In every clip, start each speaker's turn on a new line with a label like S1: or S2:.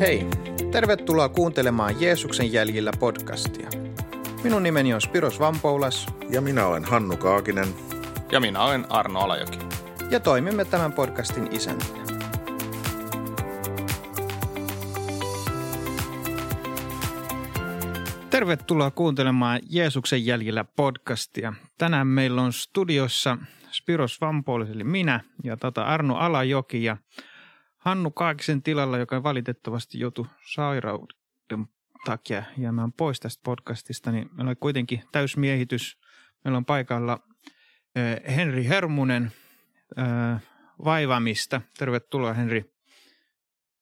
S1: Hei, tervetuloa kuuntelemaan Jeesuksen jäljillä podcastia. Minun nimeni on Spiros Vampoulas
S2: Ja minä olen Hannu Kaakinen.
S3: Ja minä olen Arno Alajoki.
S1: ja toimimme tämän podcastin isäntinä. Tervetuloa kuuntelemaan Jeesuksen jäljillä podcastia. Tänään meillä on studiossa Spiros Vampoulas eli minä ja tota Arno Alajoki ja Hannu Kaakisen tilalla, joka valitettavasti joutui sairauden takia jäämään pois tästä podcastista, niin meillä on kuitenkin täysmiehitys. Meillä on paikalla Henri Hermunen Vaivamista. Tervetuloa Henri.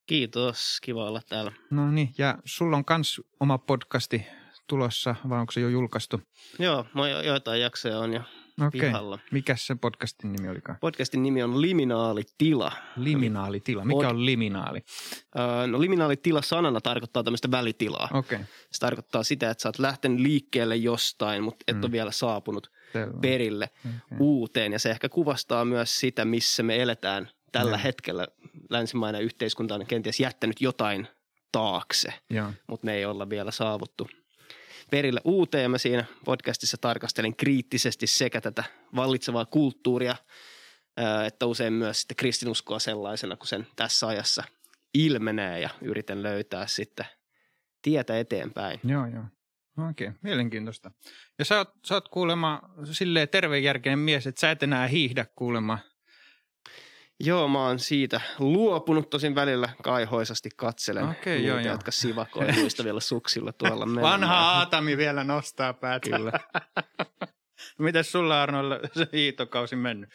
S4: Kiitos, kiva olla täällä.
S1: No niin, ja sulla on kans oma podcasti tulossa, vai onko se jo julkaistu?
S4: Joo, mä jo, joitain jaksoja on jo
S1: Okei.
S4: pihalla.
S1: Mikäs sen podcastin nimi olikaan?
S4: Podcastin nimi on Liminaalitila.
S1: Liminaalitila. Mikä on liminaali?
S4: Öö, no liminaalitila sanana tarkoittaa tämmöistä välitilaa.
S1: Okei, okay.
S4: Se tarkoittaa sitä, että sä oot lähtenyt liikkeelle jostain, mutta et
S1: Mm.
S4: ole vielä saapunut
S1: selvä.
S4: perille
S1: Okei.
S4: uuteen. Ja se ehkä kuvastaa myös sitä, missä me eletään tällä
S1: Joo.
S4: hetkellä. Länsimainen yhteiskunta on kenties jättänyt jotain taakse. Mutta me ei olla vielä saavuttu perille uuteen. Ja mä siinä podcastissa tarkastelen kriittisesti sekä tätä vallitsevaa kulttuuria, ää, että usein myös sitten kristinuskoa sellaisena, kun sen tässä ajassa ilmenee ja yritän löytää sitten tietä eteenpäin.
S1: joo, joo. Okei, okay. mielenkiintoista. Ja sä oot, sä oot kuulemma silleen terveenjärkinen mies, että sä et enää hiihdä kuulemma.
S4: Joo, mä oon siitä luopunut tosin välillä kaihoisasti katselen
S1: Okei,
S4: niitä,
S1: joo, joo.
S4: jotka sivakoi muistavilla suksilla tuolla menemään.
S1: Vanha Aatami vielä nostaa päätä.
S4: Kyllä.
S1: Mitäs sulla Arnolla se hiihtokausi mennyt?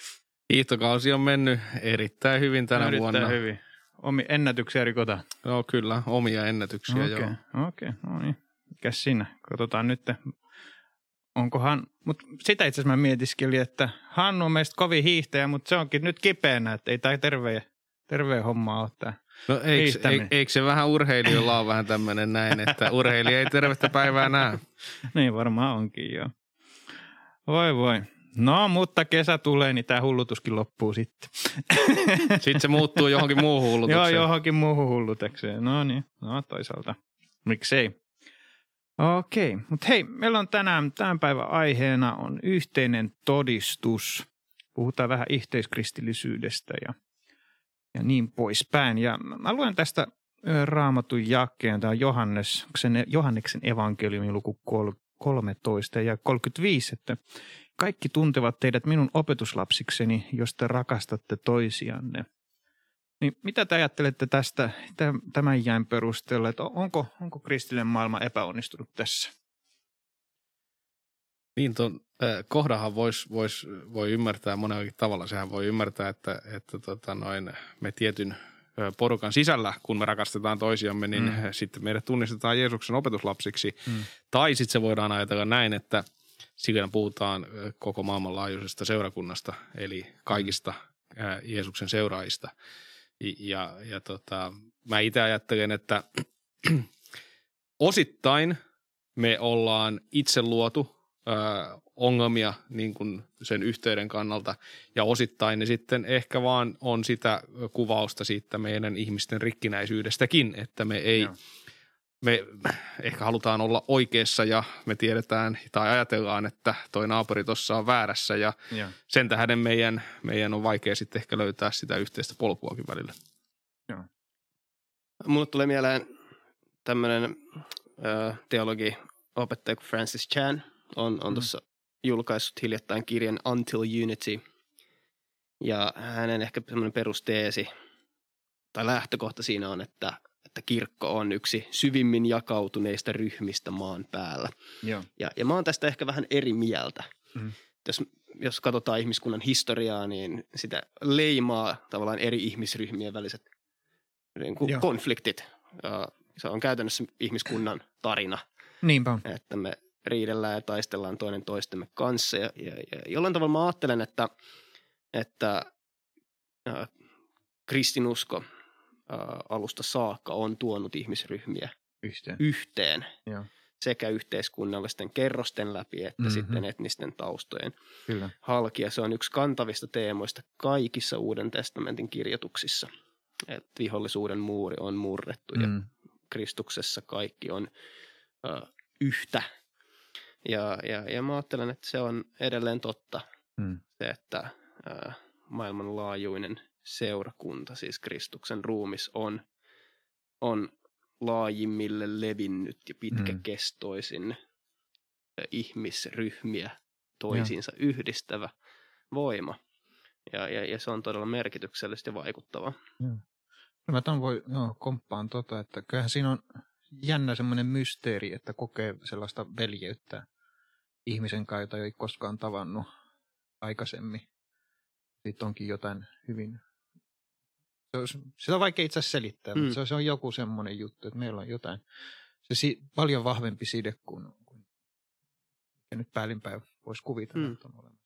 S3: Hiihtokausi on mennyt erittäin hyvin tänä
S1: Erittäin
S3: vuonna.
S1: hyvin. Omi ennätyksiä rikotaan.
S3: Joo, kyllä, omia ennätyksiä
S1: Okei,
S3: joo.
S1: okei, no niin. Mikäs siinä? Katsotaan nyt. Onkohan, mutta sitä itse asiassa mä mietiskelin, että Hannu on meistä kovin hiihtäjä, mutta se onkin nyt kipeänä, että ei tämä terve, terve homma ole tämä.
S3: No eikö, eikö, se vähän urheilijoilla ole vähän tämmöinen näin, että urheilija ei tervettä päivää näe?
S1: Niin varmaan onkin joo. Voi voi. No, mutta kesä tulee, niin tämä hullutuskin loppuu sitten.
S3: Sitten se muuttuu johonkin muuhun
S1: Joo,
S3: hullutukseen.
S1: johonkin muuhun hullutekseen. No niin, no toisaalta. Miksei? Okei, mutta hei, meillä on tänään tämän päivän aiheena on yhteinen todistus. Puhutaan vähän yhteiskristillisyydestä ja, ja niin poispäin. Ja mä luen tästä raamatun jakkeen, tämä on Johannes, sen, Johanneksen evankeliumin luku kol- 13 ja 35, että kaikki tuntevat teidät minun opetuslapsikseni, jos te rakastatte toisianne. Niin mitä te ajattelette tästä tä- tämän jäin perusteella, että onko, onko kristillinen maailma epäonnistunut tässä?
S3: Niin tuon äh, kohdahan vois, vois, voi ymmärtää monellakin tavalla. Sehän voi ymmärtää, että, että tota noin, me tietyn porukan sisällä, kun me rakastetaan toisiamme, niin
S1: Mm.
S3: mm. sitten meidät tunnistetaan Jeesuksen opetuslapsiksi.
S1: Mm.
S3: Tai sitten se voidaan ajatella näin, että siinä puhutaan koko maailmanlaajuisesta seurakunnasta, eli kaikista ö, Jeesuksen seuraajista. Ja, ja tota, mä itse ajattelen, että osittain me ollaan itse luotu ö, ongelmia niin kuin sen yhteyden kannalta ja osittain ne sitten ehkä vaan on sitä kuvausta siitä meidän ihmisten rikkinäisyydestäkin, että me ei. Me ehkä halutaan olla oikeassa ja me tiedetään tai ajatellaan, että toi naapuri tuossa on väärässä ja
S1: Joo.
S3: sen tähden meidän, meidän on vaikea sitten ehkä löytää sitä yhteistä polkuakin välillä.
S4: Mulle tulee mieleen tämmöinen teologi opettaja kuin Francis Chan on, on
S1: Mm.
S4: tuossa julkaissut hiljattain kirjan Until Unity. Ja hänen ehkä semmoinen perusteesi tai lähtökohta siinä on, että, että kirkko on yksi syvimmin jakautuneista ryhmistä maan päällä.
S1: Joo.
S4: Ja, ja mä oon tästä ehkä vähän eri mieltä.
S1: Mm.
S4: Jos, jos katsotaan ihmiskunnan historiaa, niin sitä leimaa tavallaan eri ihmisryhmien väliset niin kuin
S1: Joo.
S4: konfliktit. Ja se on käytännössä ihmiskunnan tarina,
S1: Niinpä
S4: että me riidellään ja taistellaan toinen toistemme kanssa. Ja, ja, ja jollain tavalla mä ajattelen, että, että äh, kristinusko alusta saakka on tuonut ihmisryhmiä
S1: Yhteen.
S4: yhteen
S1: Joo.
S4: sekä yhteiskunnallisten kerrosten läpi että
S1: Mhm.
S4: mm-hmm. sitten etnisten taustojen
S1: Kyllä.
S4: halki. Ja se on yksi kantavista teemoista kaikissa Uuden testamentin kirjoituksissa. että vihollisuuden muuri on murrettu ja
S1: Mm.
S4: Kristuksessa kaikki on ö, yhtä. Ja, ja, ja mä ajattelen, että se on edelleen totta,
S1: Mm.
S4: se, että ö, maailmanlaajuinen seurakunta, siis Kristuksen ruumis, on, on laajimmille levinnyt ja pitkäkestoisin ö, ihmisryhmiä toisiinsa yhdistävä voima. Ja, ja, ja se on todella merkityksellistä ja vaikuttavaa.
S1: No mä ton voi, joo, komppaan tota, että kyllähän siinä on jännä semmoinen mysteeri, että kokee sellaista veljeyttä ihmisen kanssa, jota ei koskaan tavannut aikaisemmin. Sitten onkin jotain hyvin... Se on, sitä on vaikea itse asiassa selittää, mm. Mutta se on, se on joku semmoinen juttu, että meillä on jotain, se si, paljon vahvempi side kuin, kuin ja nyt päällinpäin voisi kuvitella,
S4: Mm.
S1: että on olemassa.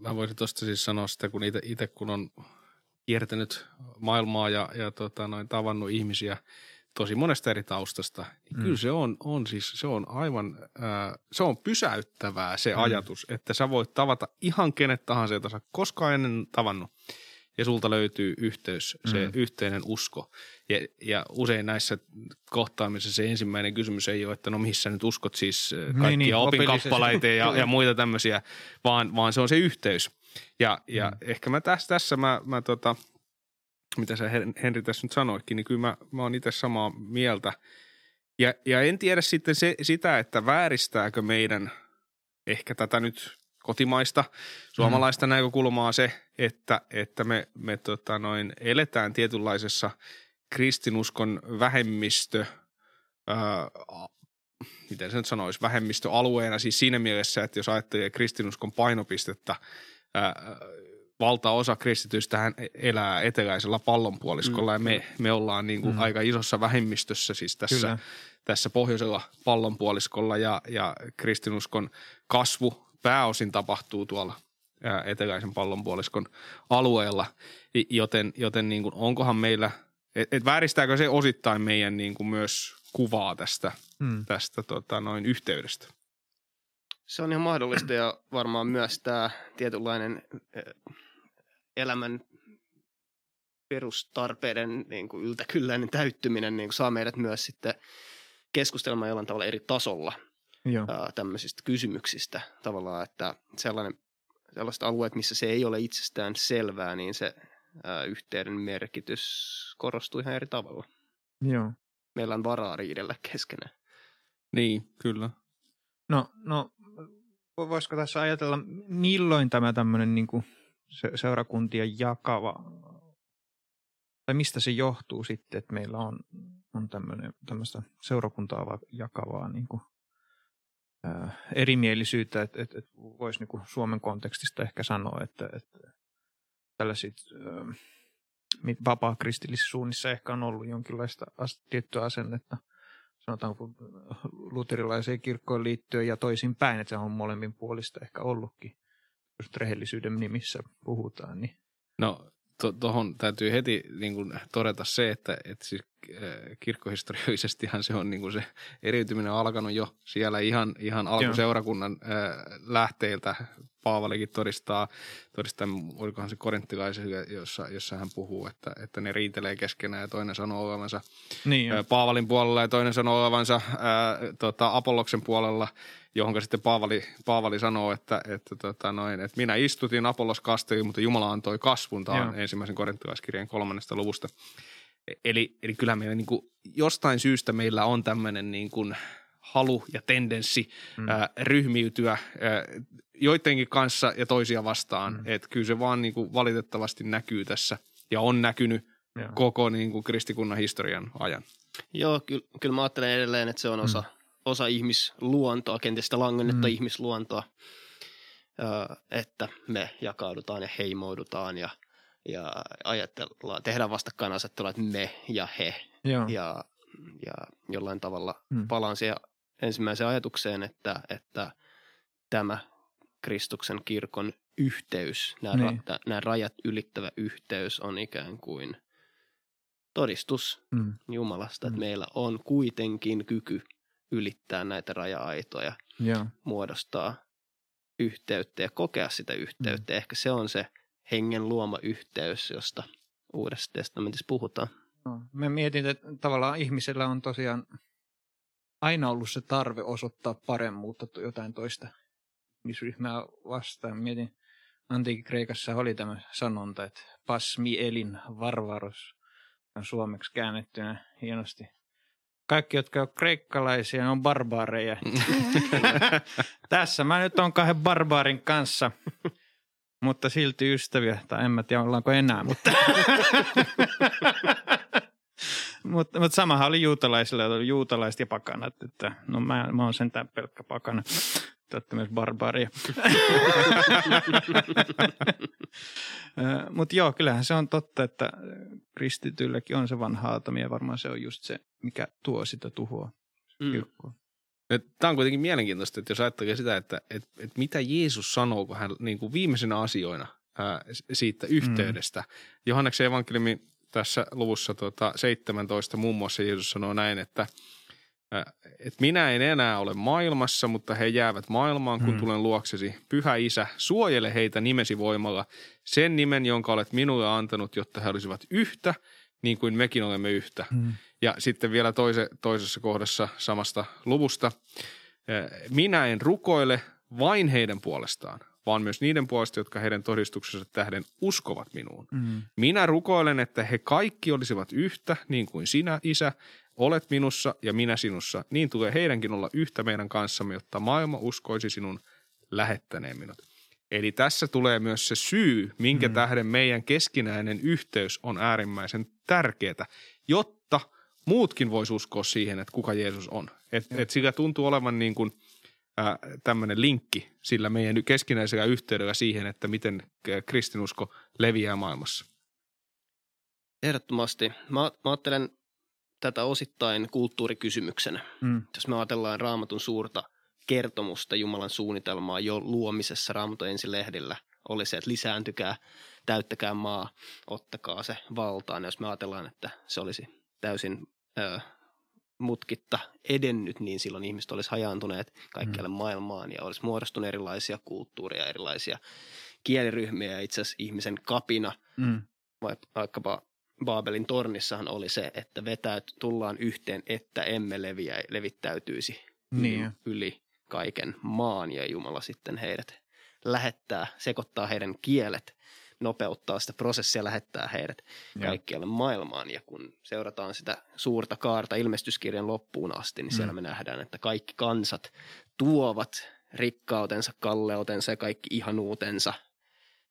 S3: Mä voisin tuosta siis sanoa sitä, kun itse kun on kiertänyt maailmaa ja, ja tota, noin, tavannut ihmisiä tosi monesta eri taustasta, niin
S1: Mm.
S3: kyllä se on, on siis, se on aivan, äh, se on pysäyttävää se
S1: Mm.
S3: ajatus, että sä voit tavata ihan kenet tahansa, jota sä koskaan ennen tavannut, ja sulta löytyy yhteys, se
S1: Mm.
S3: yhteinen usko. Ja, ja usein näissä kohtaamisissa se ensimmäinen kysymys ei ole, että no mihin sä nyt uskot siis äh,
S1: Niin,
S3: kaikkia
S1: niin,
S3: opinkappaleita ja, ja muita tämmöisiä, vaan, vaan se on se yhteys. Ja, ja
S1: Mm.
S3: ehkä mä tässä, tässä mä, mä tota, mitä sä Hen- Henri tässä nyt sanoitkin, niin kyllä mä, mä oon itse samaa mieltä. Ja, ja en tiedä sitten se, sitä, että vääristääkö meidän ehkä tätä nyt kotimaista, suomalaista mm. näkökulmaa se, että, että me, me tota noin, eletään tietynlaisessa kristinuskon vähemmistö, ää, miten se nyt sanoisi, vähemmistöalueena, siis siinä mielessä, että jos ajattelee kristinuskon painopistettä, ää, valtaosa kristityistä elää eteläisellä pallonpuoliskolla mm. ja me, me ollaan niin kuin
S1: Mm.
S3: mm. aika isossa vähemmistössä siis tässä,
S1: Kyllä.
S3: tässä pohjoisella pallonpuoliskolla ja, ja kristinuskon kasvu pääosin tapahtuu tuolla eteläisen pallonpuoliskon alueella, joten, joten niin kuin, onkohan meillä, et, et vääristääkö se osittain meidän niin kuin myös kuvaa tästä,
S1: Mm.
S3: tästä tota, noin yhteydestä?
S4: Se on ihan mahdollista ja varmaan myös tämä tietynlainen elämän perustarpeiden niin kuin yltäkylläinen täyttyminen niin kuin saa meidät myös sitten keskustelemaan jollain tavalla eri tasolla
S1: Joo.
S4: ää, tämmöisistä kysymyksistä. Tavallaan, että sellainen, sellaiset alueet, missä se ei ole itsestään selvää, niin se ää, yhteyden merkitys korostuu ihan eri tavalla.
S1: Joo.
S4: Meillä on varaa riidellä keskenään.
S3: Niin, kyllä.
S1: No, no vo- voisiko tässä ajatella, milloin tämä tämmöinen niin kuin se, seurakuntien jakava, tai mistä se johtuu sitten, että meillä on, on tämmöinen, tämmöistä seurakuntaa va- jakavaa niin kuin, erimielisyyttä, että, että, että voisi niin Suomen kontekstista ehkä sanoa, että, että tällaiset ää, mit- vapaa-kristillisissä suunnissa ehkä on ollut jonkinlaista as- tiettyä asennetta sanotaanko luterilaiseen kirkkoon liittyen ja toisinpäin, että se on molemmin puolista ehkä ollutkin, jos rehellisyyden nimissä puhutaan. Niin.
S3: No tuohon täytyy heti niin kuin, todeta se, että, että siis, äh, kirkkohistoriallisestihan se on niin kuin se eriytyminen alkanut jo siellä ihan, ihan alkuseurakunnan äh, lähteiltä. Paavalikin todistaa, todistaa, olikohan se korinttilaisen, jossa, jossa hän puhuu, että, että ne riitelee keskenään ja toinen sanoo olevansa
S1: Niin,
S3: Ää, Paavalin puolella ja toinen sanoo olevansa ää, tota, Apolloksen puolella, johon sitten Paavali, Paavali sanoo, että, että, tota, noin, että minä istutin, Apollos kasteli, mutta Jumala antoi kasvun. Tämä on
S1: Joo.
S3: ensimmäisen korinttilaiskirjan kolmannesta luvusta. Eli, eli kyllä meillä niin kuin, jostain syystä meillä on tämmöinen niin kuin, halu ja tendenssi
S1: Mm.
S3: mm. ää, ryhmiytyä ää, joidenkin kanssa ja toisia vastaan.
S1: Mm.
S3: Mm. Että kyllä se vaan niin kuin, valitettavasti näkyy tässä ja on näkynyt
S1: Joo.
S3: koko niin kuin, kristikunnan historian ajan.
S4: Joo, kyllä, kyllä mä ajattelen edelleen, että se on osa, osa ihmisluontoa, kenties sitä langennetta
S1: Mm.
S4: ihmisluontoa, että me jakaudutaan ja heimoidutaan ja, ja ajatellaan, tehdään vastakkainasettelua, että me ja he
S1: Joo.
S4: ja, ja jollain tavalla
S1: Mm.
S4: palaan siihen ensimmäiseen ajatukseen, että, että tämä Kristuksen kirkon yhteys, nämä, niin. ra, nämä rajat ylittävä yhteys on ikään kuin todistus
S1: Mm.
S4: Jumalasta, että
S1: Mm.
S4: meillä on kuitenkin kyky ylittää näitä raja-aitoja,
S1: Joo.
S4: muodostaa yhteyttä ja kokea sitä yhteyttä. Ehkä se on se hengen luoma yhteys, josta Uudessa testamentissa puhutaan.
S1: No, mä mietin, että tavallaan ihmisellä on tosiaan aina ollut se tarve osoittaa paremmuutta jotain toista ihmisryhmää vastaan. Mietin, antiikin Kreikassa oli tämä sanonta, että pasmi elin varvaros on suomeksi käännettynä hienosti. Kaikki, jotka on kreikkalaisia, on barbaareja. Tässä mä nyt on kahden barbaarin kanssa, mutta silti ystäviä, tai en mä tiedä ollaanko enää, mutta mutta, mutta samahan oli juutalaisilla, oli juutalaiset ja pakanat, että no mä, mä oon sentään pelkkä pakana. Tätä myös barbaaria. mutta joo, kyllähän se on totta, että kristityilläkin on se vanha aatomi ja varmaan se on just se, mikä tuo sitä tuhoa. Mm.
S3: Tämä on kuitenkin mielenkiintoista, että jos ajattelee sitä, että, että, että mitä Jeesus sanoo, kun hän niin kuin viimeisenä asioina ää, siitä yhteydestä. Mm. Johanneksen evankeliumi tässä luvussa tota 17 muun muassa Jeesus sanoo näin, että, että minä en enää ole maailmassa, mutta he jäävät maailmaan, kun hmm. tulen luoksesi. Pyhä Isä, suojele heitä nimesi voimalla, sen nimen, jonka olet minulle antanut, jotta he olisivat yhtä, niin kuin mekin olemme yhtä. Hmm. Ja sitten vielä toise, toisessa kohdassa samasta luvusta. Minä en rukoile vain heidän puolestaan, vaan myös niiden puolesta, jotka heidän todistuksensa tähden uskovat minuun. Mm. Minä rukoilen, että he kaikki olisivat yhtä, niin kuin sinä, Isä, olet minussa ja minä sinussa. Niin tulee heidänkin olla yhtä meidän kanssamme, jotta maailma uskoisi sinun lähettäneen minut. Eli tässä tulee myös se syy, minkä mm. tähden meidän keskinäinen yhteys on äärimmäisen tärkeää, jotta muutkin voisi uskoa siihen, että kuka Jeesus on. Että et sillä tuntuu olevan niin kuin – tämmöinen linkki sillä meidän keskinäisellä yhteydellä siihen, että miten kristinusko leviää maailmassa.
S4: Ehdottomasti. Mä, mä ajattelen tätä osittain kulttuurikysymyksenä. Mm. Jos me ajatellaan raamatun suurta kertomusta Jumalan suunnitelmaa jo luomisessa raamatun ensilehdillä, oli se, että lisääntykää, täyttäkää maa, ottakaa se valtaan. Jos me ajatellaan, että se olisi täysin ö, mutkitta edennyt, niin silloin ihmiset olisi hajaantuneet kaikkialle mm. maailmaan ja olisi muodostunut erilaisia kulttuureja, erilaisia kieliryhmiä ja itse asiassa ihmisen kapina, mm. vaikkapa Baabelin tornissahan oli se, että vetäyt tullaan yhteen, että emme leviä, levittäytyisi niin. yli kaiken maan ja Jumala sitten heidät lähettää, sekoittaa heidän kielet nopeuttaa sitä prosessia, lähettää heidät kaikkialle maailmaan. Ja kun seurataan sitä suurta kaarta ilmestyskirjan loppuun asti, niin siellä mm. me nähdään, että kaikki kansat tuovat rikkautensa, kalleutensa ja kaikki ihanuutensa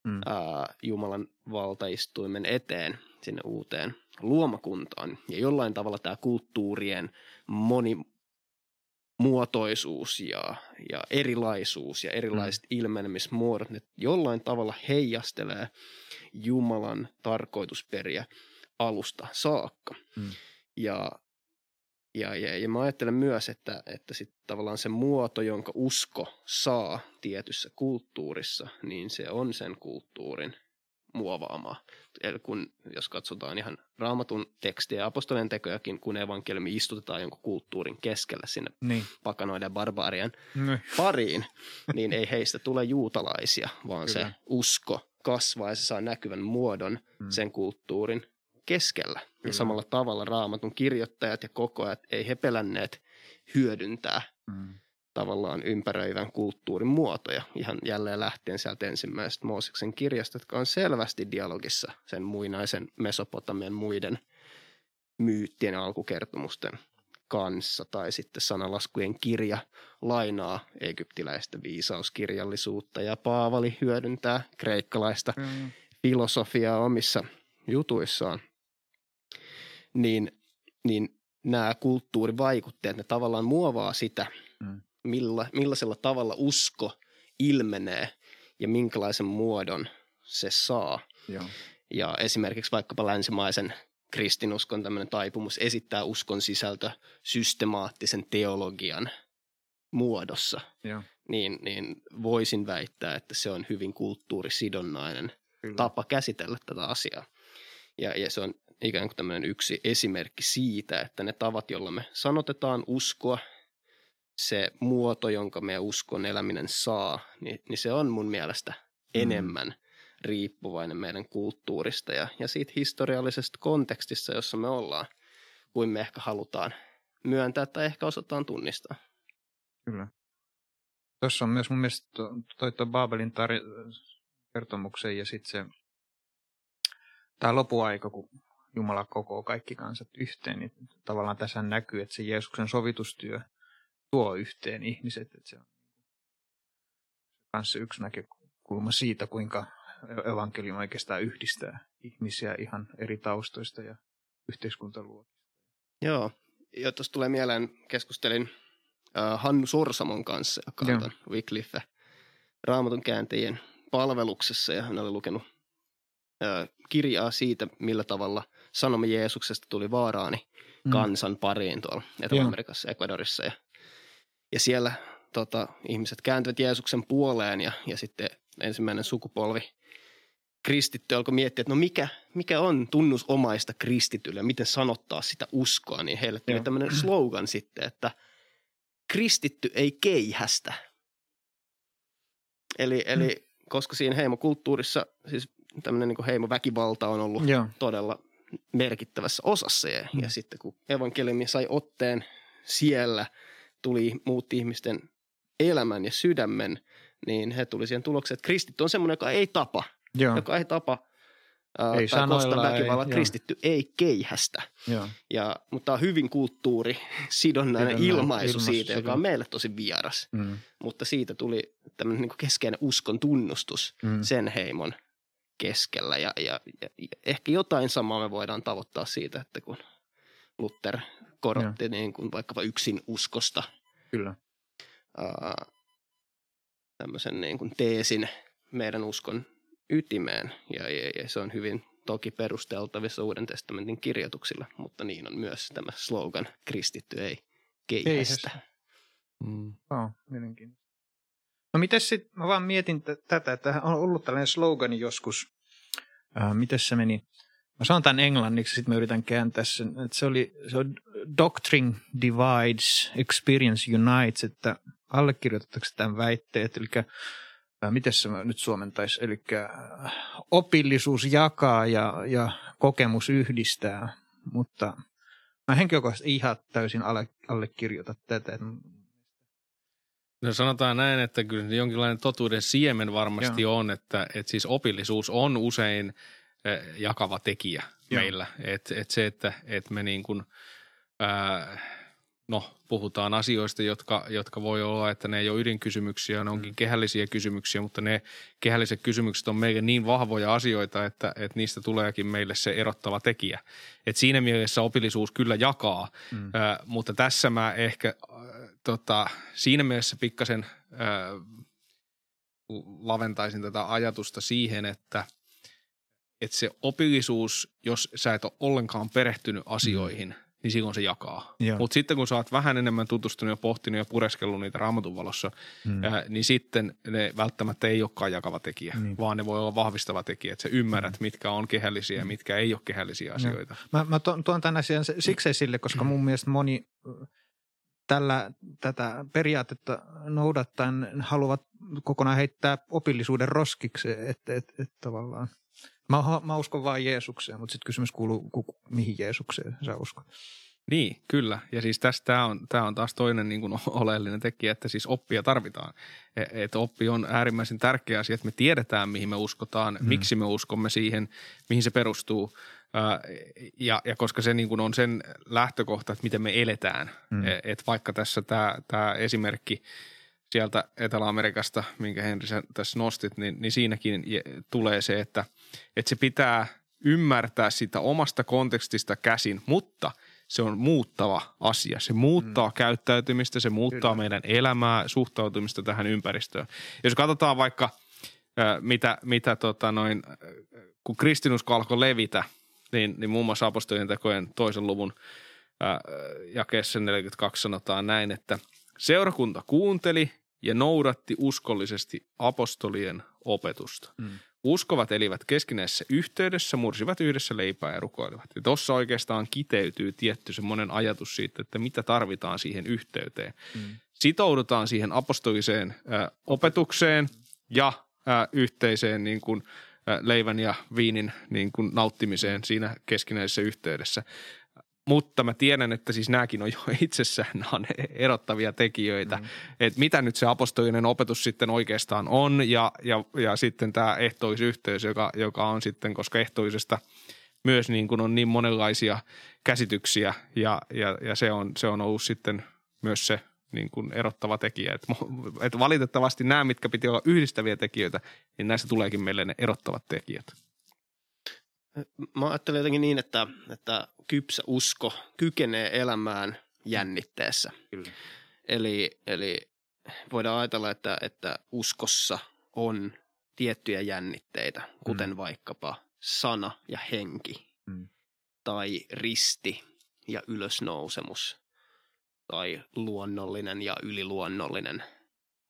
S4: mm. ää, Jumalan valtaistuimen eteen sinne uuteen luomakuntaan. Ja jollain tavalla tämä kulttuurien moni, muotoisuus ja, ja erilaisuus ja erilaiset mm. ilmenemismuodot, ne jollain tavalla heijastelee Jumalan tarkoitusperiä alusta saakka. Mm. Ja, ja, ja, ja mä ajattelen myös, että, että sit tavallaan se muoto, jonka usko saa tietyssä kulttuurissa, niin se on sen kulttuurin muovaamaa. Eli kun, jos katsotaan ihan raamatun tekstiä ja apostolien tekojakin, kun evankeliumi istutetaan jonkun kulttuurin keskellä sinne niin. pakanoiden ja barbaarien niin. pariin, niin ei heistä tule juutalaisia, vaan Kyllä. se usko kasvaa ja se saa näkyvän muodon hmm. sen kulttuurin keskellä. Kyllä. Ja samalla tavalla raamatun kirjoittajat ja kokoajat ei he pelänneet hyödyntää hmm tavallaan ympäröivän kulttuurin muotoja, ihan jälleen lähtien sieltä ensimmäisestä Mooseksen kirjasta, jotka on selvästi dialogissa sen muinaisen Mesopotamian muiden myyttien alkukertomusten kanssa, tai sitten sanalaskujen kirja lainaa egyptiläistä viisauskirjallisuutta, ja Paavali hyödyntää kreikkalaista mm. filosofiaa omissa jutuissaan, niin, niin nämä kulttuurivaikutteet, ne tavallaan muovaa sitä, mm milla, millaisella tavalla usko ilmenee ja minkälaisen muodon se saa. Joo. Ja esimerkiksi vaikkapa länsimaisen kristinuskon tämmöinen taipumus esittää uskon sisältö systemaattisen teologian muodossa, Joo. Niin, niin voisin väittää, että se on hyvin kulttuurisidonnainen Kyllä. tapa käsitellä tätä asiaa. Ja, ja se on ikään kuin tämmöinen yksi esimerkki siitä, että ne tavat, joilla me sanotetaan uskoa se muoto, jonka me uskon eläminen saa, niin, niin se on mun mielestä mm. enemmän riippuvainen meidän kulttuurista ja, ja siitä historiallisesta kontekstista, jossa me ollaan, kuin me ehkä halutaan myöntää tai ehkä osataan tunnistaa.
S1: Kyllä. Tuossa on myös mun mielestä toi, toi Babelin tar- kertomuksen ja sitten se tämä lopuaika, kun Jumala kokoo kaikki kansat yhteen, niin tavallaan tässä näkyy, että se Jeesuksen sovitustyö tuo yhteen ihmiset, että se on kanssa yksi näkökulma siitä, kuinka evankeliumi oikeastaan yhdistää ihmisiä ihan eri taustoista ja yhteiskuntaluokista.
S4: Joo, ja tuossa tulee mieleen, keskustelin äh, Hannu Sorsamon kanssa, joka on Wycliffe raamatun kääntäjien palveluksessa, ja hän oli lukenut äh, kirjaa siitä, millä tavalla sanoma Jeesuksesta tuli vaaraani mm. kansan pariin tuolla Etelä-Amerikassa, Ecuadorissa. Ja, ja siellä tota, ihmiset kääntyvät Jeesuksen puoleen ja, ja sitten ensimmäinen sukupolvi kristitty alkoi miettiä, että no mikä, mikä on tunnusomaista kristitylle, miten sanottaa sitä uskoa, niin heille tuli tämmöinen slogan sitten, että kristitty ei keihästä. Eli, eli mm. koska siinä heimokulttuurissa siis tämmöinen niin heimoväkivalta on ollut Joo. todella merkittävässä osassa ja, mm. ja sitten kun evankeliumi sai otteen siellä, tuli muutti ihmisten elämän ja sydämen, niin he tuli siihen tulokseen, että kristitty on semmoinen, joka ei tapa, Joo. joka ei tapa ei tai kosta väkivalla. Ei, kristitty joo. ei keihästä. Joo. Ja, mutta tämä on hyvin kulttuuri, sidonnainen ilmaisu, ilmaisu siitä, joka on meille tosi vieras. Mm. Mutta siitä tuli tämmöinen niin keskeinen uskon tunnustus mm. sen heimon keskellä. Ja, ja, ja, ja ehkä jotain samaa me voidaan tavoittaa siitä, että kun Luther korotti niin kuin vaikkapa yksin uskosta –
S1: Kyllä.
S4: Uh, tämmöisen niin kuin teesin meidän uskon ytimeen. Ja, ja, ja se on hyvin toki perusteltavissa Uuden testamentin kirjoituksilla, mutta niin on myös tämä slogan, kristitty ei keihästä.
S1: Mm. Oh, mielenkiintoista. No miten sitten, mä vaan mietin t- tätä, että on ollut tällainen slogani joskus, äh, miten se meni, Mä sanon tämän englanniksi, sitten mä yritän kääntää sen. Että se oli se on Doctrine Divides, Experience Unites, että allekirjoitatteko tämän väitteet, eli äh, miten se nyt suomentaisi, eli äh, opillisuus jakaa ja, ja kokemus yhdistää, mutta mä henkilökohtaisesti ihan täysin alle, allekirjoita tätä.
S3: No sanotaan näin, että kyllä jonkinlainen totuuden siemen varmasti Joo. on, että, että siis opillisuus on usein – jakava tekijä Joo. meillä. Et, et se, että et me niin kuin, ää, no, puhutaan asioista, jotka, jotka voi olla, että ne ei ole ydinkysymyksiä, ne onkin mm. kehällisiä kysymyksiä, mutta ne kehälliset kysymykset on meille niin vahvoja asioita, että, että niistä tuleekin meille se erottava tekijä. Et siinä mielessä opillisuus kyllä jakaa, mm. ää, mutta tässä mä ehkä äh, tota, siinä mielessä pikkasen ää, laventaisin tätä ajatusta siihen, että – että se opillisuus, jos sä et ole ollenkaan perehtynyt asioihin, mm. Niin silloin se jakaa. Mutta sitten kun sä oot vähän enemmän tutustunut ja pohtinut ja pureskellut niitä raamatun valossa, mm. ää, niin sitten ne välttämättä ei olekaan jakava tekijä, niin. vaan ne voi olla vahvistava tekijä, että sä ymmärrät, mm. mitkä on kehällisiä ja mm. mitkä ei ole kehällisiä asioita.
S1: Mä, mä tuon, tuon tämän asian siksi esille, koska mun mielestä moni tällä, tätä periaatetta noudattaen haluavat kokonaan heittää opillisuuden roskiksi, että et, et, tavallaan – Mä, mä uskon vain Jeesukseen, mutta sitten kysymys kuuluu, ku, mihin Jeesukseen sä uskot?
S3: Niin, kyllä. Ja siis tämä on, tää on taas toinen niin kuin oleellinen tekijä, että siis oppia tarvitaan. E, että oppi on äärimmäisen tärkeä asia, että me tiedetään, mihin me uskotaan, hmm. miksi me uskomme siihen, mihin se perustuu. Ja, ja koska se niin kuin on sen lähtökohta, että miten me eletään. Hmm. E, että vaikka tässä tämä esimerkki – sieltä Etelä-Amerikasta, minkä Henri tässä nostit, niin, niin siinäkin tulee se, että, että se pitää ymmärtää sitä omasta kontekstista käsin, mutta se on muuttava asia. Se muuttaa mm. käyttäytymistä, se muuttaa Kyllä. meidän elämää, suhtautumista tähän ympäristöön. Jos katsotaan vaikka, mitä, mitä tota noin, kun kristinusko alkoi levitä, niin, niin muun muassa apostolien tekojen toisen luvun jakeessa 42 sanotaan näin, että – Seurakunta kuunteli ja noudatti uskollisesti apostolien opetusta. Mm. Uskovat elivät keskinäisessä yhteydessä, mursivat yhdessä leipää ja rukoilivat. Ja tuossa oikeastaan kiteytyy tietty semmoinen ajatus siitä, että mitä tarvitaan siihen yhteyteen. Mm. Sitoudutaan siihen apostoliseen ä, opetukseen ja ä, yhteiseen niin kuin, leivän ja viinin niin kuin nauttimiseen siinä keskinäisessä yhteydessä. Mutta mä tiedän, että siis nämäkin on jo itsessään on erottavia tekijöitä, mm. että mitä nyt se apostolinen opetus sitten oikeastaan on ja, ja, ja sitten tämä ehtoisyhteys, joka, joka on sitten, koska ehtoisesta myös niin kuin on niin monenlaisia käsityksiä ja, ja, ja se, on, se on ollut sitten myös se niin kuin erottava tekijä. Et, et valitettavasti nämä, mitkä piti olla yhdistäviä tekijöitä, niin näissä tuleekin meille ne erottavat tekijät.
S4: Mä ajattelen jotenkin niin, että, että kypsä usko kykenee elämään jännitteessä. Kyllä. Eli, eli voidaan ajatella, että, että uskossa on tiettyjä jännitteitä, kuten mm. vaikkapa sana ja henki, mm. tai risti ja ylösnousemus, tai luonnollinen ja yliluonnollinen,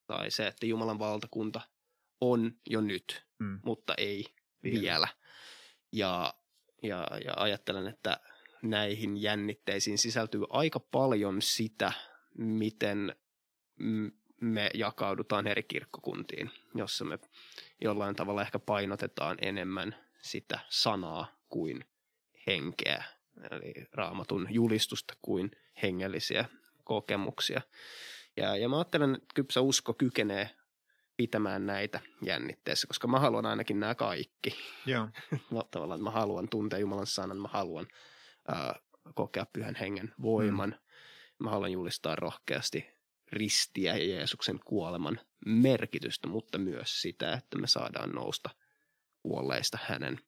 S4: tai se, että Jumalan valtakunta on jo nyt, mm. mutta ei vielä. vielä. Ja, ja, ja ajattelen, että näihin jännitteisiin sisältyy aika paljon sitä, miten me jakaudutaan eri kirkkokuntiin, jossa me jollain tavalla ehkä painotetaan enemmän sitä sanaa kuin henkeä, eli raamatun julistusta kuin hengellisiä kokemuksia. Ja, ja mä ajattelen, että kypsä usko kykenee pitämään näitä jännitteessä, koska mä haluan ainakin nämä kaikki.
S1: Joo.
S4: Tavallaan mä haluan tuntea Jumalan sanan, mä haluan äh, kokea pyhän hengen voiman. Mm. Mä haluan julistaa rohkeasti ristiä ja Jeesuksen kuoleman merkitystä, mutta myös sitä, että me saadaan nousta kuolleista hänen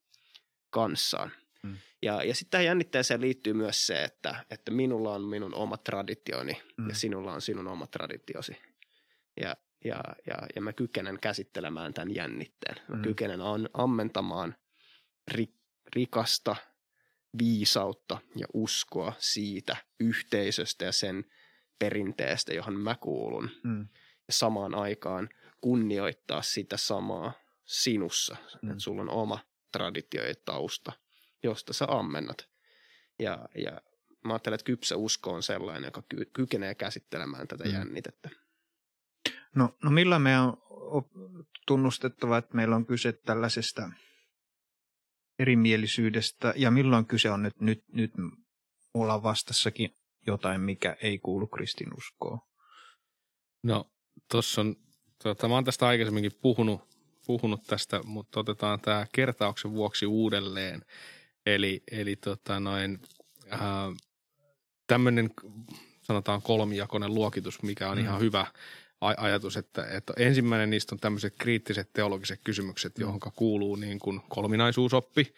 S4: kanssaan. Mm. Ja, ja sitten tähän jännitteeseen liittyy myös se, että, että minulla on minun oma traditioni mm. ja sinulla on sinun oma traditiosi. Ja, ja, ja, ja mä kykenen käsittelemään tämän jännitteen. Mä mm. kykenen an, ammentamaan ri, rikasta viisautta ja uskoa siitä yhteisöstä ja sen perinteestä, johon mä kuulun. Mm. Ja samaan aikaan kunnioittaa sitä samaa sinussa, mm. että sulla on oma traditio ja tausta, josta sä ammennat. Ja, ja mä ajattelen, että kypsä usko on sellainen, joka ky- kykenee käsittelemään tätä mm. jännitettä.
S1: No, no millä me on tunnustettava, että meillä on kyse tällaisesta erimielisyydestä ja milloin kyse on, että nyt, nyt ollaan vastassakin jotain, mikä ei kuulu kristinuskoon?
S3: No, tuossa on, tuota, mä oon tästä aikaisemminkin puhunut, puhunut tästä, mutta otetaan tämä kertauksen vuoksi uudelleen. Eli, eli tota noin, äh, tämmöinen sanotaan kolmijakoinen luokitus, mikä on mm. ihan hyvä ajatus, että, että ensimmäinen niistä on tämmöiset kriittiset teologiset kysymykset, mm. johon kuuluu niin kuin kolminaisuusoppi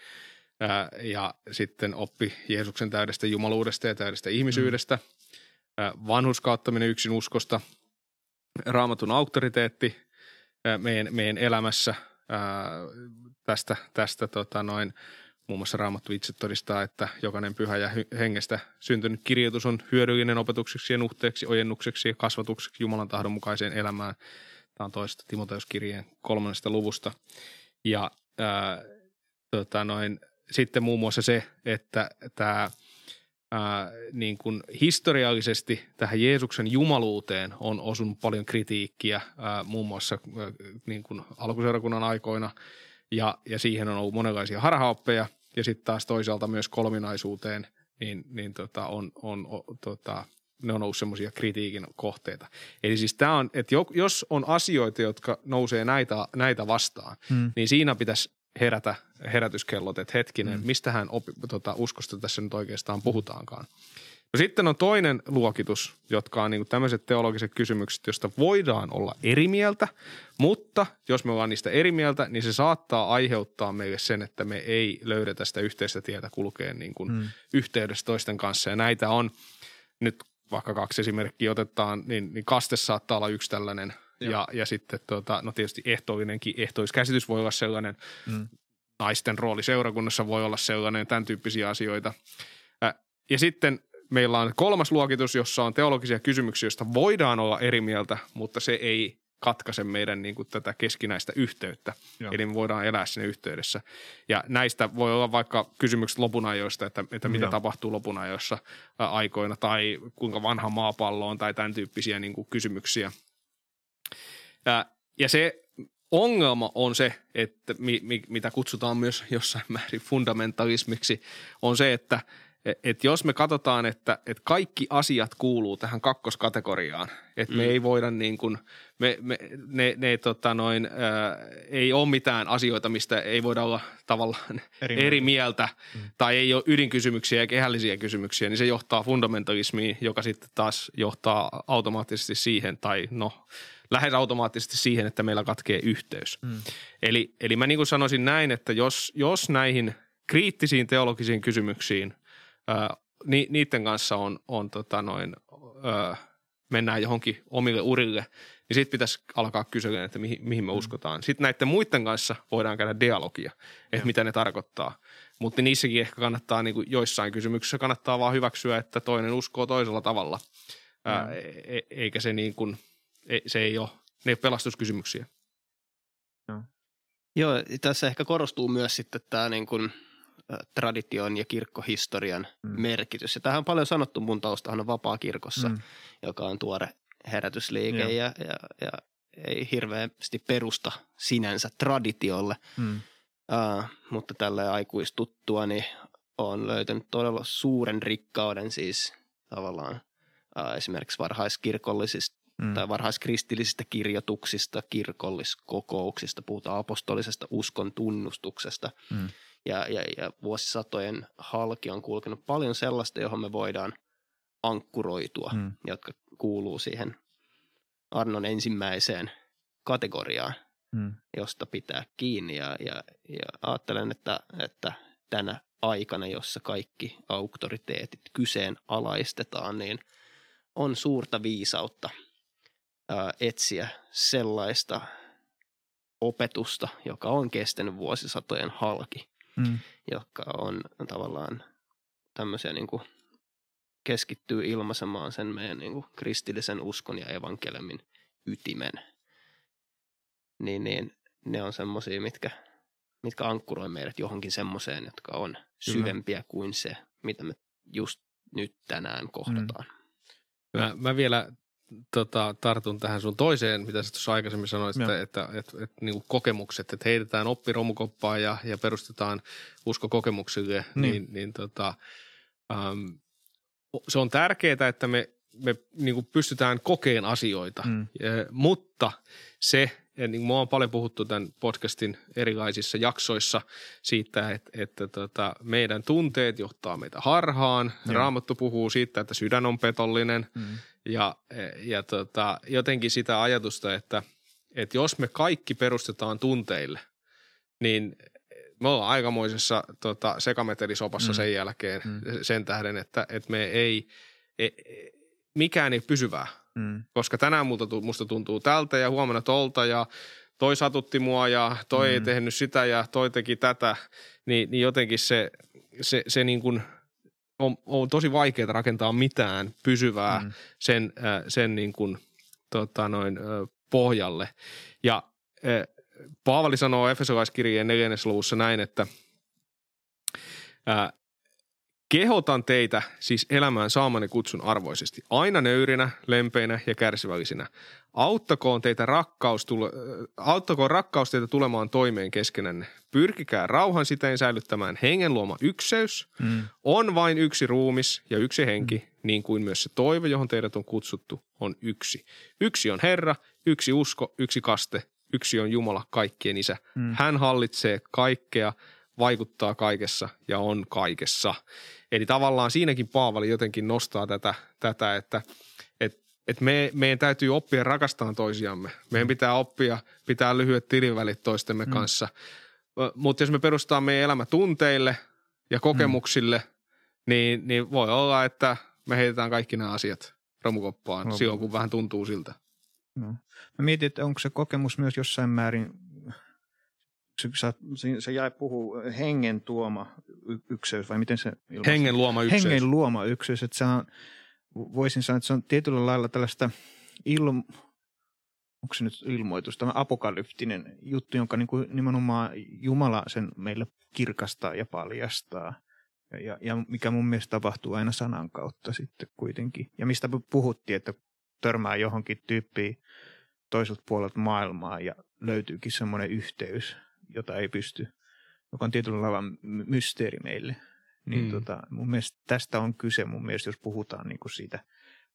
S3: ää, ja sitten oppi Jeesuksen täydestä jumaluudesta ja täydestä ihmisyydestä, mm. vanhuskauttaminen yksin uskosta, raamatun auktoriteetti ää, meidän, meidän elämässä ää, tästä, tästä tota noin, Muun muassa Raamattu itse todistaa, että jokainen pyhä ja hengestä syntynyt kirjoitus on hyödyllinen opetukseksi ja nuhteeksi, ojennukseksi ja kasvatukseksi Jumalan tahdon mukaiseen elämään. Tämä on toista Timoteuskirjeen kolmannesta luvusta. Ja ää, tota noin, sitten muun muassa se, että tämä ää, niin kuin historiallisesti tähän Jeesuksen jumaluuteen on osunut paljon kritiikkiä ää, muun muassa ää, niin kuin alkuseurakunnan aikoina – ja, ja siihen on ollut monenlaisia harhaoppeja – ja sitten taas toisaalta myös kolminaisuuteen, niin, niin tota, on, on, on tota, ne on ollut semmoisia kritiikin kohteita. Eli siis tämä on, että jos on asioita, jotka nousee näitä, näitä vastaan, hmm. niin siinä pitäisi herätä herätyskellot, että hetkinen, hmm. mistähän opi, tota, uskosta tässä nyt oikeastaan puhutaankaan. No sitten on toinen luokitus, jotka on niin tämmöiset teologiset kysymykset, joista voidaan olla eri mieltä, mutta jos me ollaan niistä eri mieltä, niin se saattaa aiheuttaa meille sen, että me ei löydetä sitä yhteistä tietä kulkeen niin kuin hmm. yhteydessä toisten kanssa. Ja näitä on nyt vaikka kaksi esimerkkiä otetaan, niin, niin kaste saattaa olla yksi tällainen. Ja, ja sitten tota, no tietysti ehtoinenkin, ehtoiskäsitys voi olla sellainen, hmm. naisten rooli seurakunnassa voi olla sellainen, tämän tyyppisiä asioita. Ja sitten meillä on kolmas luokitus, jossa on teologisia kysymyksiä, joista voidaan olla eri mieltä, mutta se ei katkaise meidän niin kuin, tätä keskinäistä yhteyttä. Joo. Eli me voidaan elää sinne yhteydessä. Ja näistä voi olla vaikka kysymykset lopunajoista, että, että mitä Joo. tapahtuu lopunajoissa aikoina tai kuinka vanha maapallo on tai tämän tyyppisiä niin kuin, kysymyksiä. Ja, ja se ongelma on se, että mi, mi, mitä kutsutaan myös jossain määrin fundamentalismiksi, on se, että et jos me katsotaan, että, että kaikki asiat kuuluu tähän kakkoskategoriaan, että mm. me ei voida niin kuin, me, me, ne, ne tota noin, ää, ei ole mitään asioita, mistä ei voida olla tavallaan eri, eri mieltä mm. tai ei ole ydinkysymyksiä ja kehällisiä kysymyksiä, niin se johtaa fundamentalismiin, joka sitten taas johtaa automaattisesti siihen tai no lähes automaattisesti siihen, että meillä katkee yhteys. Mm. Eli, eli mä niin kuin sanoisin näin, että jos, jos näihin kriittisiin teologisiin kysymyksiin ää, ni, niiden kanssa on, on tota noin, ää, mennään johonkin omille urille, niin sitten pitäisi alkaa kysyä, että mihin, mihin me mm. uskotaan. Sitten näiden muiden kanssa voidaan käydä dialogia, että ja. mitä ne tarkoittaa. Mutta niissäkin ehkä kannattaa, niin kuin joissain kysymyksissä kannattaa vaan hyväksyä, että toinen uskoo toisella tavalla, ää, e, e, eikä se niin kuin – ei, se ei ole, ne ei ole pelastuskysymyksiä.
S4: No. Joo, tässä ehkä korostuu myös sitten tämä niin kuin tradition ja kirkkohistorian mm. merkitys. Ja tähän on paljon sanottu, mun taustahan on vapaa-kirkossa, mm. joka on tuore herätysliike ja, ja, ja ei hirveästi perusta sinänsä traditiolle. Mm. Uh, mutta tällä aikuistuttua niin on löytänyt todella suuren rikkauden siis tavallaan uh, esimerkiksi varhaiskirkollisista mm. tai varhaiskristillisistä kirjoituksista, kirkolliskokouksista, puhutaan apostolisesta uskon tunnustuksesta. Mm. Ja, ja, ja vuosisatojen halki on kulkenut paljon sellaista, johon me voidaan ankkuroitua, mm. jotka kuuluu siihen Arnon ensimmäiseen kategoriaan, mm. josta pitää kiinni. Ja, ja, ja ajattelen, että, että tänä aikana, jossa kaikki auktoriteetit kyseenalaistetaan, niin on suurta viisautta – etsiä sellaista opetusta, joka on kestänyt vuosisatojen halki, mm. joka on tavallaan tämmöisiä niin kuin keskittyy ilmaisemaan sen meidän niin kuin kristillisen uskon ja evankeliumin ytimen. Niin, niin ne on semmoisia, mitkä, mitkä ankkuroi meidät johonkin semmoiseen, jotka on syvempiä kuin se, mitä me just nyt tänään kohdataan.
S3: Mm. Mä, mä vielä tota, tartun tähän sun toiseen, mitä sä tuossa aikaisemmin sanoit, että, että, että, että, että niin kokemukset, että heitetään oppiromukoppaa ja, ja perustetaan usko kokemuksille, niin, niin, niin tota, äm, se on tärkeää, että me, me niin kuin pystytään kokeen asioita, mm. ja, mutta se, niin me on paljon puhuttu tämän podcastin erilaisissa jaksoissa siitä, että, että tota, meidän tunteet johtaa meitä harhaan. Mm. Raamattu puhuu siitä, että sydän on petollinen mm. Ja, ja tota, jotenkin sitä ajatusta, että, että jos me kaikki perustetaan tunteille, niin me ollaan aikamoisessa tota, sekametelisopassa mm. sen jälkeen mm. sen tähden, että, että me ei, ei, mikään ei pysyvää Mm. Koska tänään multa, musta tuntuu tältä ja huomenna tolta ja toi satutti mua ja toi mm. ei tehnyt sitä ja toi teki tätä, niin, niin jotenkin se, se, se niin kuin on, on tosi vaikeaa rakentaa mitään pysyvää mm. sen, äh, sen niin kuin, tota noin, pohjalle. Ja Paavali sanoo Efesolaiskirjeen neljännessä luvussa näin, että äh, Kehotan teitä siis elämään saamani kutsun arvoisesti, aina nöyrinä, lempeinä ja kärsivällisinä. Auttakoon, teitä rakkaus tule, äh, auttakoon rakkaus teitä tulemaan toimeen keskenänne. Pyrkikää rauhan siteen säilyttämään hengen luoma ykseys. Mm. On vain yksi ruumis ja yksi henki, mm. niin kuin myös se toive, johon teidät on kutsuttu, on yksi. Yksi on Herra, yksi usko, yksi kaste, yksi on Jumala, kaikkien isä. Mm. Hän hallitsee kaikkea, vaikuttaa kaikessa ja on kaikessa. Eli tavallaan siinäkin Paavali jotenkin nostaa tätä, tätä että et, et me, meidän täytyy oppia rakastamaan toisiamme. Meidän pitää oppia, pitää lyhyet tilivälit toistemme mm. kanssa. Mutta jos me perustetaan meidän elämä tunteille ja kokemuksille, mm. niin, niin voi olla, että me heitetään kaikki nämä asiat romukoppaan no. silloin, kun vähän tuntuu siltä.
S1: No. Mä mietin, että onko se kokemus myös jossain määrin se jäi puhuu hengen tuoma ykseys, vai miten se
S3: ilmaisi? Hengen luoma ykseys.
S1: Hengen luoma ykseys, että se on, voisin sanoa, että se on tietyllä lailla tällaista ilmo, onko se nyt ilmoitus, tämä apokalyptinen juttu, jonka niin kuin nimenomaan Jumala sen meille kirkastaa ja paljastaa. Ja, ja, ja mikä mun mielestä tapahtuu aina sanan kautta sitten kuitenkin. Ja mistä puhuttiin, että törmää johonkin tyyppiin toiselta puolelta maailmaa ja löytyykin semmoinen yhteys, jota ei pysty, joka on tietyllä lailla my- mysteeri meille. Niin
S3: Mm.
S1: tota, mun mielestä tästä on kyse mun mielestä, jos puhutaan niin kuin siitä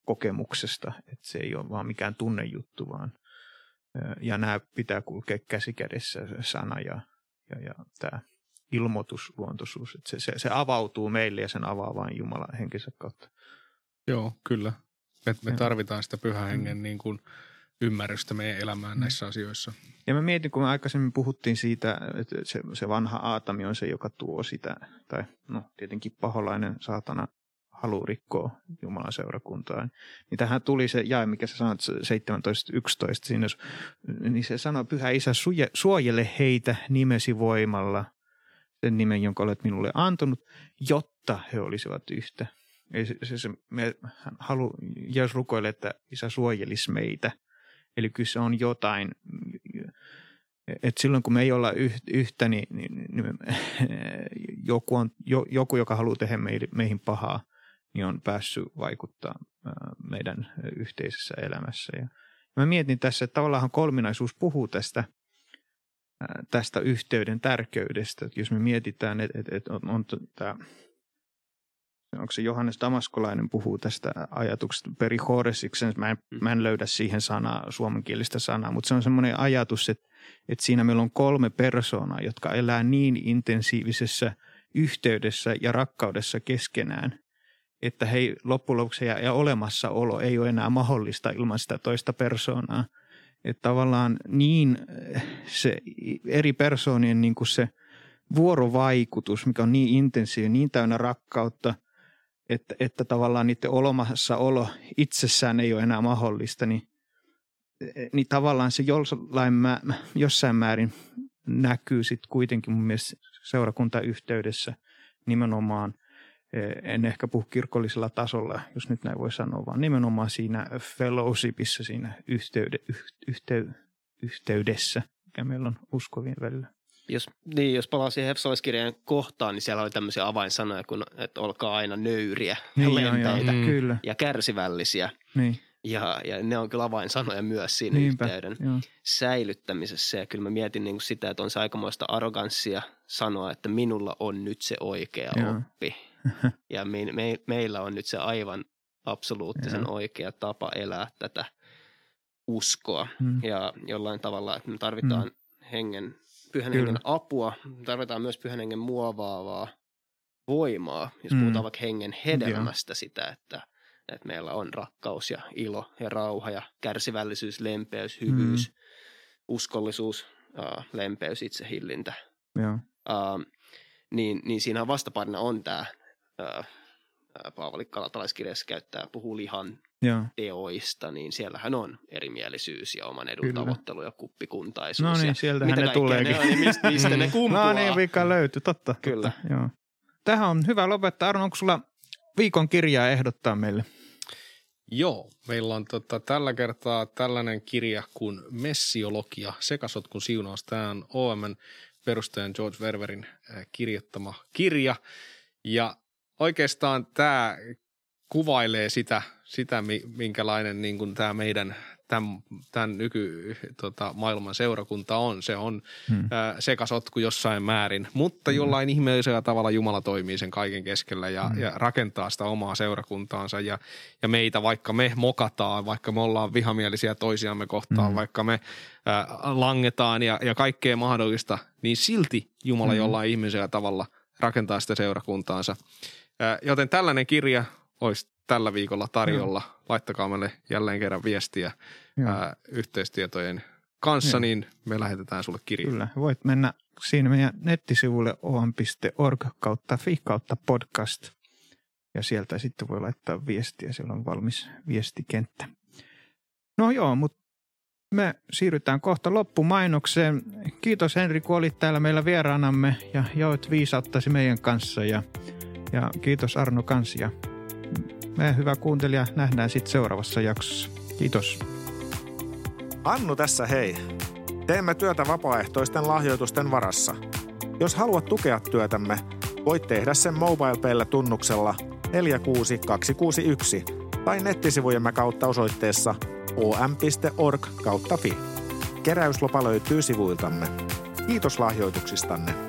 S1: kokemuksesta, että se ei ole vaan mikään tunnejuttu, vaan ja nämä pitää kulkea käsi kädessä sana ja, ja, ja tämä ilmoitusluontoisuus, että se, se, se avautuu meille ja sen avaa vain Jumalan henkensä kautta.
S3: Joo, kyllä. Me, me tarvitaan sitä pyhän hengen niin kuin ymmärrystä meidän elämään
S1: Mm.
S3: näissä asioissa.
S1: Ja mä mietin, kun me aikaisemmin puhuttiin siitä, että se, se vanha Aatami on se, joka tuo sitä, tai no tietenkin paholainen saatana halu rikkoa Jumalan seurakuntaan. Niin tähän tuli se jae, mikä sä sanoit, se 17.11, siinä, niin se sanoi, pyhä isä, suje, suojele heitä nimesi voimalla, sen nimen, jonka olet minulle antanut, jotta he olisivat yhtä. Eli se, se, se me halu, Jeesus rukoilee, että isä suojelisi meitä. Eli kyllä se on jotain, että silloin kun me ei olla yhtä, niin, niin, niin me, joku, on, jo, joku, joka haluaa tehdä meihin pahaa, niin on päässyt vaikuttaa meidän yhteisessä elämässä. Ja mä mietin tässä, että tavallaan kolminaisuus puhuu tästä, tästä yhteyden tärkeydestä. Jos me mietitään, että, että, on tämä onko se Johannes Damaskolainen puhuu tästä ajatuksesta perihoresiksen, mä en, mä en löydä siihen sanaa, suomenkielistä sanaa, mutta se on semmoinen ajatus, että, että siinä meillä on kolme persoonaa, jotka elää niin intensiivisessä yhteydessä ja rakkaudessa keskenään, että hei, loppujen lopuksi ja, ja olemassaolo ei ole enää mahdollista ilman sitä toista persoonaa. Että tavallaan niin se eri persoonien niin kuin se vuorovaikutus, mikä on niin intensiivinen, niin täynnä rakkautta – että, että tavallaan niiden olemassaolo itsessään ei ole enää mahdollista, niin, niin tavallaan se jollain mä, jossain määrin näkyy sitten kuitenkin mun mielestä seurakuntayhteydessä nimenomaan, en ehkä puhu kirkollisella tasolla, jos nyt näin voi sanoa, vaan nimenomaan siinä fellowshipissa, siinä yhteyde, yhtey, yhteydessä, mikä meillä on uskovien välillä.
S4: Jos, niin, jos palaa siihen Hefsalaiskirjan kohtaan, niin siellä oli tämmöisiä avainsanoja, kun, että olkaa aina nöyriä ja
S1: Niin,
S4: lenteitä
S1: joo, joo. Kyllä.
S4: ja kärsivällisiä.
S1: Niin.
S4: Ja, ja ne on kyllä avainsanoja myös siinä
S1: Niinpä,
S4: yhteyden
S1: joo.
S4: säilyttämisessä. Ja kyllä mä mietin niin kuin sitä, että on se aikamoista arroganssia sanoa, että minulla on nyt se oikea
S1: Joo.
S4: oppi. Ja me, me, meillä on nyt se aivan absoluuttisen
S1: Joo.
S4: oikea tapa elää tätä uskoa.
S1: Mm.
S4: Ja jollain tavalla, että me tarvitaan hengen, pyhän
S1: Kyllä.
S4: hengen apua, tarvitaan myös pyhän hengen muovaavaa voimaa, jos
S1: Mm.
S4: puhutaan vaikka hengen hedelmästä sitä, että, että meillä on rakkaus ja ilo ja rauha ja kärsivällisyys, lempeys, hyvyys, uskollisuus, uh, lempeys, itsehillintä. Uh, niin, niin siinä vastaparina on tämä, uh, Paavali Kalatalaiskirjassa käyttää, puhuu lihan
S1: Joo.
S4: teoista, niin siellähän on erimielisyys ja oman edun
S1: Kyllä.
S4: tavoittelu ja kuppikuntaisuus.
S1: No
S4: ja
S1: niin, sieltähän
S4: mitä
S1: ne tuleekin.
S4: Ne on, ja mistä, mistä ne kumpuaa.
S1: No niin, vika löytyi, totta.
S4: Kyllä.
S1: Totta, joo. Tähän on hyvä lopettaa. Arno, onko sulla viikon kirjaa ehdottaa meille?
S3: Joo, meillä on tota, tällä kertaa tällainen kirja kuin Messiologia, sekasotkun siunaus. Tämä on OMn perustajan George Ververin kirjoittama kirja. Ja oikeastaan tämä kuvailee sitä, sitä mi- minkälainen niin kuin tämä meidän tämän, tämän nyky tota, maailman seurakunta on. Se on
S1: Hmm.
S3: ää, sekasotku jossain määrin, mutta jollain ihmeellisellä tavalla Jumala toimii sen kaiken keskellä ja,
S1: Hmm.
S3: ja rakentaa sitä omaa seurakuntaansa ja, ja meitä, vaikka me mokataan, vaikka me ollaan vihamielisiä toisiamme kohtaan,
S1: Hmm.
S3: vaikka me ää, langetaan ja, ja kaikkea mahdollista, niin silti Jumala
S1: Hmm.
S3: jollain ihmeellisellä tavalla rakentaa sitä seurakuntaansa. Joten tällainen kirja olisi tällä viikolla tarjolla. Laittakaa meille jälleen kerran viestiä
S1: Joo.
S3: ää, yhteistietojen kanssa,
S1: Joo.
S3: niin me lähetetään sulle kirja.
S1: Kyllä. Voit mennä siinä meidän nettisivulle om.org kautta fi kautta podcast. Ja sieltä sitten voi laittaa viestiä. Siellä on valmis viestikenttä. No joo, mutta me siirrytään kohta loppumainokseen. Kiitos Henri, kun olit täällä meillä vieraanamme ja jaoit viisauttasi meidän kanssa. Ja, ja kiitos Arno kanssa. Ja me hyvä kuuntelija nähdään sitten seuraavassa jaksossa. Kiitos.
S2: Annu tässä hei. Teemme työtä vapaaehtoisten lahjoitusten varassa. Jos haluat tukea työtämme, voit tehdä sen MobilePayllä tunnuksella 46261 tai nettisivujemme kautta osoitteessa om.org kautta fi. Keräyslopa löytyy sivuiltamme. Kiitos lahjoituksistanne.